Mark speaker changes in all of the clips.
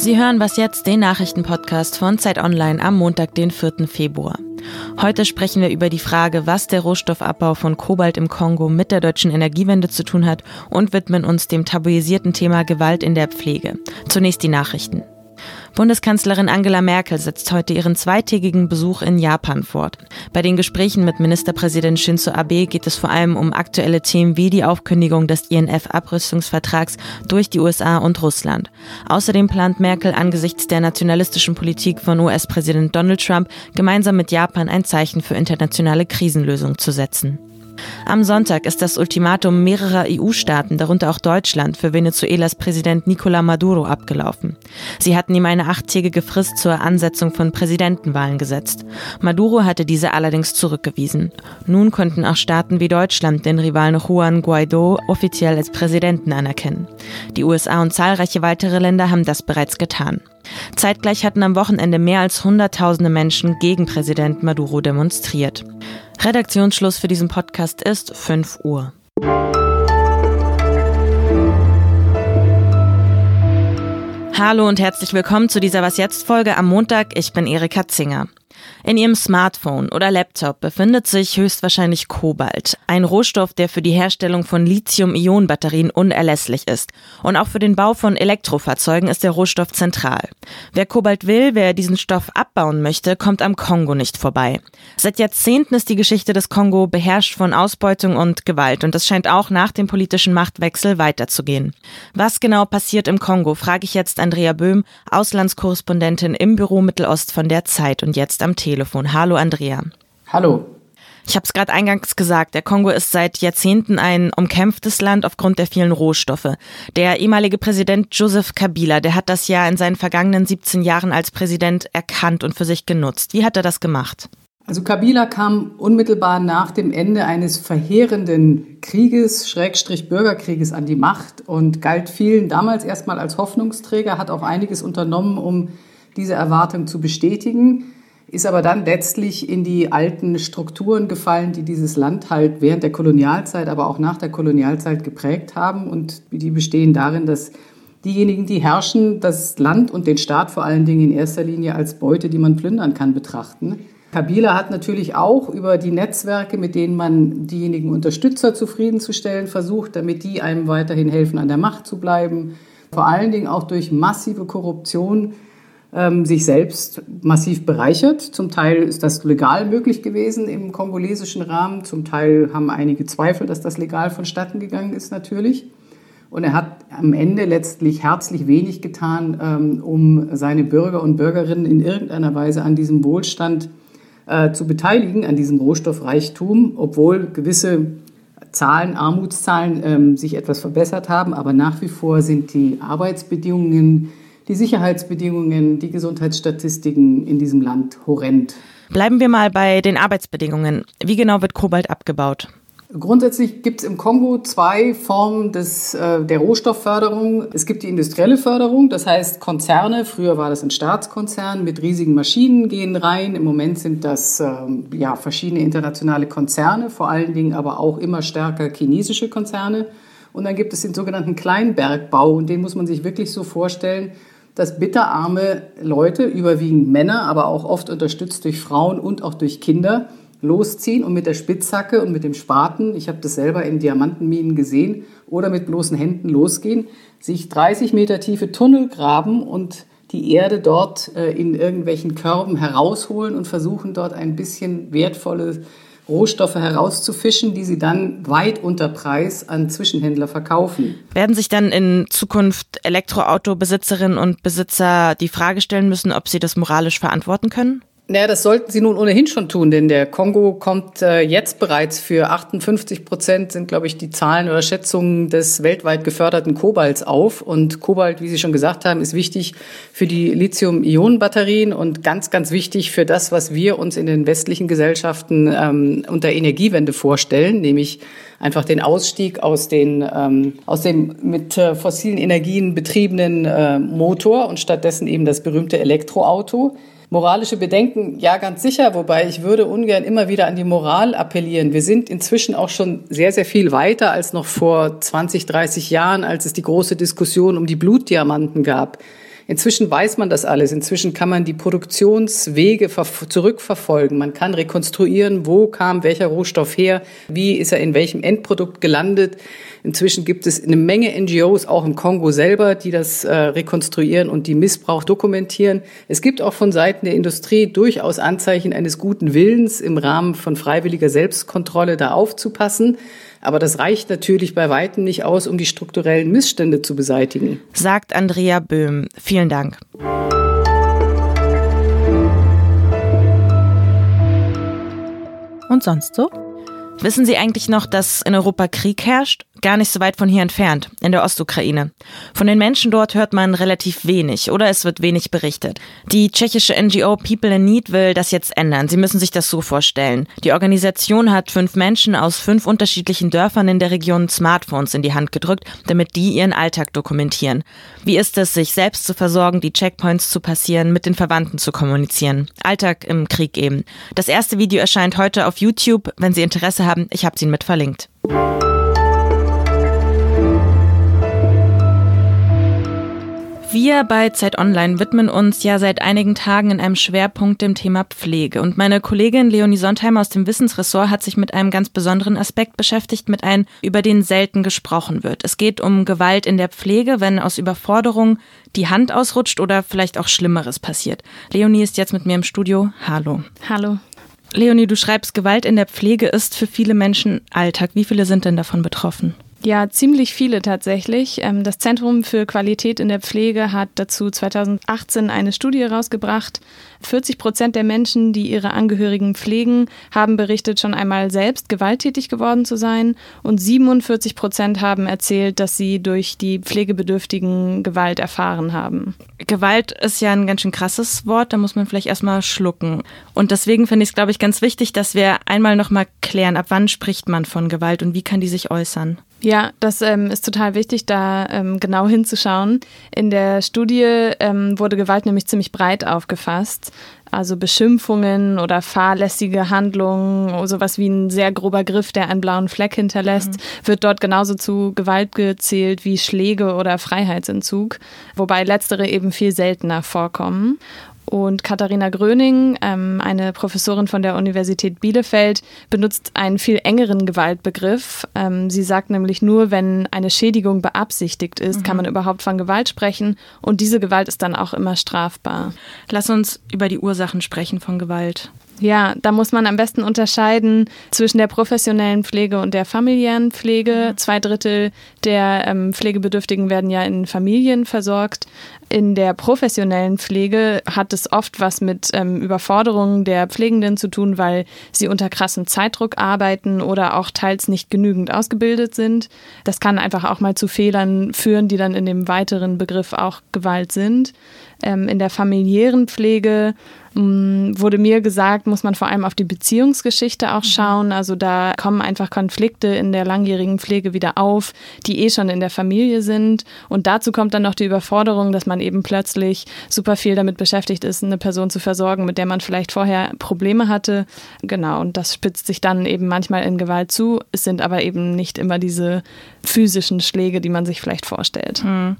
Speaker 1: Sie hören was jetzt, den Nachrichtenpodcast von Zeit Online am Montag, den 4. Februar. Heute sprechen wir über die Frage, was der Rohstoffabbau von Kobalt im Kongo mit der deutschen Energiewende zu tun hat und widmen uns dem tabuisierten Thema Gewalt in der Pflege. Zunächst die Nachrichten. Bundeskanzlerin Angela Merkel setzt heute ihren zweitägigen Besuch in Japan fort. Bei den Gesprächen mit Ministerpräsident Shinzo Abe geht es vor allem um aktuelle Themen wie die Aufkündigung des INF-Abrüstungsvertrags durch die USA und Russland. Außerdem plant Merkel angesichts der nationalistischen Politik von US-Präsident Donald Trump gemeinsam mit Japan ein Zeichen für internationale Krisenlösung zu setzen. Am Sonntag ist das Ultimatum mehrerer EU-Staaten, darunter auch Deutschland, für Venezuelas Präsident Nicolás Maduro abgelaufen. Sie hatten ihm eine achttägige Frist zur Ansetzung von Präsidentenwahlen gesetzt. Maduro hatte diese allerdings zurückgewiesen. Nun konnten auch Staaten wie Deutschland den Rivalen Juan Guaido offiziell als Präsidenten anerkennen. Die USA und zahlreiche weitere Länder haben das bereits getan. Zeitgleich hatten am Wochenende mehr als Hunderttausende Menschen gegen Präsident Maduro demonstriert. Redaktionsschluss für diesen Podcast ist 5 Uhr. Hallo und herzlich willkommen zu dieser Was jetzt Folge am Montag. Ich bin Erika Zinger. In Ihrem Smartphone oder Laptop befindet sich höchstwahrscheinlich Kobalt, ein Rohstoff, der für die Herstellung von Lithium-Ionen-Batterien unerlässlich ist. Und auch für den Bau von Elektrofahrzeugen ist der Rohstoff zentral. Wer Kobalt will, wer diesen Stoff abbauen möchte, kommt am Kongo nicht vorbei. Seit Jahrzehnten ist die Geschichte des Kongo beherrscht von Ausbeutung und Gewalt und es scheint auch nach dem politischen Machtwechsel weiterzugehen. Was genau passiert im Kongo, frage ich jetzt Andrea Böhm, Auslandskorrespondentin im Büro Mittelost von der Zeit und jetzt am am Telefon. Hallo Andrea.
Speaker 2: Hallo.
Speaker 1: Ich habe es gerade eingangs gesagt, der Kongo ist seit Jahrzehnten ein umkämpftes Land aufgrund der vielen Rohstoffe. Der ehemalige Präsident Joseph Kabila, der hat das ja in seinen vergangenen 17 Jahren als Präsident erkannt und für sich genutzt. Wie hat er das gemacht?
Speaker 2: Also Kabila kam unmittelbar nach dem Ende eines verheerenden Krieges, Schrägstrich Bürgerkrieges an die Macht und galt vielen damals erstmal als Hoffnungsträger, hat auch einiges unternommen, um diese Erwartung zu bestätigen ist aber dann letztlich in die alten Strukturen gefallen, die dieses Land halt während der Kolonialzeit, aber auch nach der Kolonialzeit geprägt haben. Und die bestehen darin, dass diejenigen, die herrschen, das Land und den Staat vor allen Dingen in erster Linie als Beute, die man plündern kann, betrachten. Kabila hat natürlich auch über die Netzwerke, mit denen man diejenigen Unterstützer zufriedenzustellen versucht, damit die einem weiterhin helfen, an der Macht zu bleiben. Vor allen Dingen auch durch massive Korruption ähm, sich selbst massiv bereichert. Zum Teil ist das legal möglich gewesen im kongolesischen Rahmen. Zum Teil haben einige Zweifel, dass das legal vonstatten gegangen ist natürlich. Und er hat am Ende letztlich herzlich wenig getan, ähm, um seine Bürger und Bürgerinnen in irgendeiner Weise an diesem Wohlstand äh, zu beteiligen, an diesem Rohstoffreichtum, obwohl gewisse Zahlen, Armutszahlen ähm, sich etwas verbessert haben. Aber nach wie vor sind die Arbeitsbedingungen die Sicherheitsbedingungen, die Gesundheitsstatistiken in diesem Land horrend.
Speaker 1: Bleiben wir mal bei den Arbeitsbedingungen. Wie genau wird Kobalt abgebaut?
Speaker 2: Grundsätzlich gibt es im Kongo zwei Formen des, äh, der Rohstoffförderung. Es gibt die industrielle Förderung, das heißt Konzerne, früher war das ein Staatskonzern mit riesigen Maschinen gehen rein. Im Moment sind das äh, ja, verschiedene internationale Konzerne, vor allen Dingen aber auch immer stärker chinesische Konzerne. Und dann gibt es den sogenannten Kleinbergbau. Und den muss man sich wirklich so vorstellen, dass bitterarme Leute, überwiegend Männer, aber auch oft unterstützt durch Frauen und auch durch Kinder, losziehen und mit der Spitzhacke und mit dem Spaten, ich habe das selber in Diamantenminen gesehen, oder mit bloßen Händen losgehen, sich 30 Meter tiefe Tunnel graben und die Erde dort äh, in irgendwelchen Körben herausholen und versuchen dort ein bisschen wertvolle Rohstoffe herauszufischen, die sie dann weit unter Preis an Zwischenhändler verkaufen.
Speaker 1: Werden sich dann in Zukunft Elektroautobesitzerinnen und Besitzer die Frage stellen müssen, ob sie das moralisch verantworten können?
Speaker 2: Naja, das sollten sie nun ohnehin schon tun, denn der Kongo kommt äh, jetzt bereits für 58 Prozent, sind, glaube ich, die Zahlen oder Schätzungen des weltweit geförderten Kobalts auf. Und Kobalt, wie Sie schon gesagt haben, ist wichtig für die Lithium-Ionen-Batterien und ganz, ganz wichtig für das, was wir uns in den westlichen Gesellschaften ähm, unter Energiewende vorstellen, nämlich einfach den Ausstieg aus, den, ähm, aus dem mit äh, fossilen Energien betriebenen äh, Motor und stattdessen eben das berühmte Elektroauto. Moralische Bedenken, ja, ganz sicher, wobei ich würde ungern immer wieder an die Moral appellieren. Wir sind inzwischen auch schon sehr, sehr viel weiter als noch vor 20, 30 Jahren, als es die große Diskussion um die Blutdiamanten gab. Inzwischen weiß man das alles. Inzwischen kann man die Produktionswege zurückverfolgen. Man kann rekonstruieren, wo kam welcher Rohstoff her, wie ist er in welchem Endprodukt gelandet. Inzwischen gibt es eine Menge NGOs, auch im Kongo selber, die das äh, rekonstruieren und die Missbrauch dokumentieren. Es gibt auch von Seiten der Industrie durchaus Anzeichen eines guten Willens, im Rahmen von freiwilliger Selbstkontrolle da aufzupassen. Aber das reicht natürlich bei weitem nicht aus, um die strukturellen Missstände zu beseitigen.
Speaker 1: Sagt Andrea Böhm. Vielen Dank. Und sonst so? Wissen Sie eigentlich noch, dass in Europa Krieg herrscht? Gar nicht so weit von hier entfernt, in der Ostukraine. Von den Menschen dort hört man relativ wenig oder es wird wenig berichtet. Die tschechische NGO People in Need will das jetzt ändern. Sie müssen sich das so vorstellen. Die Organisation hat fünf Menschen aus fünf unterschiedlichen Dörfern in der Region Smartphones in die Hand gedrückt, damit die ihren Alltag dokumentieren. Wie ist es, sich selbst zu versorgen, die Checkpoints zu passieren, mit den Verwandten zu kommunizieren? Alltag im Krieg eben. Das erste Video erscheint heute auf YouTube. Wenn Sie Interesse haben, ich habe sie mit verlinkt. Wir bei Zeit Online widmen uns ja seit einigen Tagen in einem Schwerpunkt dem Thema Pflege. Und meine Kollegin Leonie Sontheimer aus dem Wissensressort hat sich mit einem ganz besonderen Aspekt beschäftigt, mit einem, über den selten gesprochen wird. Es geht um Gewalt in der Pflege, wenn aus Überforderung die Hand ausrutscht oder vielleicht auch Schlimmeres passiert. Leonie ist jetzt mit mir im Studio. Hallo.
Speaker 3: Hallo.
Speaker 1: Leonie, du schreibst, Gewalt in der Pflege ist für viele Menschen Alltag. Wie viele sind denn davon betroffen?
Speaker 3: Ja, ziemlich viele tatsächlich. Ähm, das Zentrum für Qualität in der Pflege hat dazu 2018 eine Studie rausgebracht. 40 Prozent der Menschen, die ihre Angehörigen pflegen, haben berichtet, schon einmal selbst gewalttätig geworden zu sein. Und 47 Prozent haben erzählt, dass sie durch die Pflegebedürftigen Gewalt erfahren haben.
Speaker 1: Gewalt ist ja ein ganz schön krasses Wort, da muss man vielleicht erstmal schlucken. Und deswegen finde ich es, glaube ich, ganz wichtig, dass wir einmal nochmal klären, ab wann spricht man von Gewalt und wie kann die sich äußern.
Speaker 3: Ja, das ähm, ist total wichtig, da ähm, genau hinzuschauen. In der Studie ähm, wurde Gewalt nämlich ziemlich breit aufgefasst. Also Beschimpfungen oder fahrlässige Handlungen, sowas wie ein sehr grober Griff, der einen blauen Fleck hinterlässt, mhm. wird dort genauso zu Gewalt gezählt wie Schläge oder Freiheitsentzug, wobei letztere eben viel seltener vorkommen. Und Katharina Gröning, ähm, eine Professorin von der Universität Bielefeld, benutzt einen viel engeren Gewaltbegriff. Ähm, sie sagt nämlich nur, wenn eine Schädigung beabsichtigt ist, mhm. kann man überhaupt von Gewalt sprechen. Und diese Gewalt ist dann auch immer strafbar.
Speaker 1: Lass uns über die Ursachen sprechen von Gewalt.
Speaker 3: Ja, da muss man am besten unterscheiden zwischen der professionellen Pflege und der familiären Pflege. Mhm. Zwei Drittel der ähm, Pflegebedürftigen werden ja in Familien versorgt. In der professionellen Pflege hat es oft was mit ähm, Überforderungen der Pflegenden zu tun, weil sie unter krassem Zeitdruck arbeiten oder auch teils nicht genügend ausgebildet sind. Das kann einfach auch mal zu Fehlern führen, die dann in dem weiteren Begriff auch Gewalt sind. Ähm, in der familiären Pflege wurde mir gesagt, muss man vor allem auf die Beziehungsgeschichte auch mhm. schauen. Also da kommen einfach Konflikte in der langjährigen Pflege wieder auf, die eh schon in der Familie sind. Und dazu kommt dann noch die Überforderung, dass man eben plötzlich super viel damit beschäftigt ist, eine Person zu versorgen, mit der man vielleicht vorher Probleme hatte. Genau, und das spitzt sich dann eben manchmal in Gewalt zu. Es sind aber eben nicht immer diese physischen Schläge, die man sich vielleicht vorstellt.
Speaker 1: Mhm.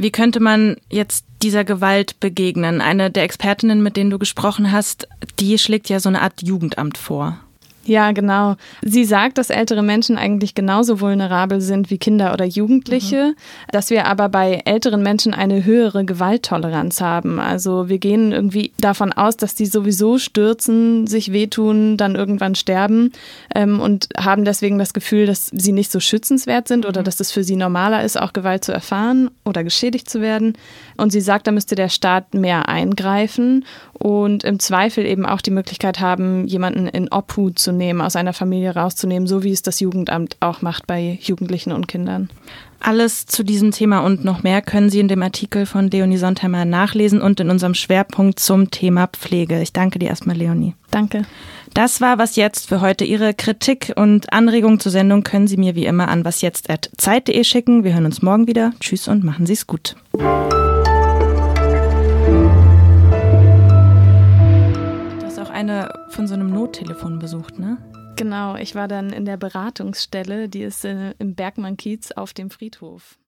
Speaker 1: Wie könnte man jetzt dieser Gewalt begegnen? Eine der Expertinnen, mit denen du gesprochen hast, die schlägt ja so eine Art Jugendamt vor.
Speaker 3: Ja, genau. Sie sagt, dass ältere Menschen eigentlich genauso vulnerabel sind wie Kinder oder Jugendliche, mhm. dass wir aber bei älteren Menschen eine höhere Gewalttoleranz haben. Also wir gehen irgendwie davon aus, dass die sowieso stürzen, sich wehtun, dann irgendwann sterben ähm, und haben deswegen das Gefühl, dass sie nicht so schützenswert sind oder mhm. dass es für sie normaler ist, auch Gewalt zu erfahren oder geschädigt zu werden. Und sie sagt, da müsste der Staat mehr eingreifen und im Zweifel eben auch die Möglichkeit haben, jemanden in Obhut zu nehmen, aus einer Familie rauszunehmen, so wie es das Jugendamt auch macht bei Jugendlichen und Kindern.
Speaker 1: Alles zu diesem Thema und noch mehr können Sie in dem Artikel von Leonie Sontheimer nachlesen und in unserem Schwerpunkt zum Thema Pflege. Ich danke dir erstmal, Leonie.
Speaker 3: Danke.
Speaker 1: Das war was jetzt für heute. Ihre Kritik und Anregungen zur Sendung können Sie mir wie immer an wasjetzt.zeit.de schicken. Wir hören uns morgen wieder. Tschüss und machen Sie es gut. Eine von so einem Nottelefon besucht, ne?
Speaker 3: Genau, ich war dann in der Beratungsstelle, die ist äh, im Bergmann-Kiez auf dem Friedhof.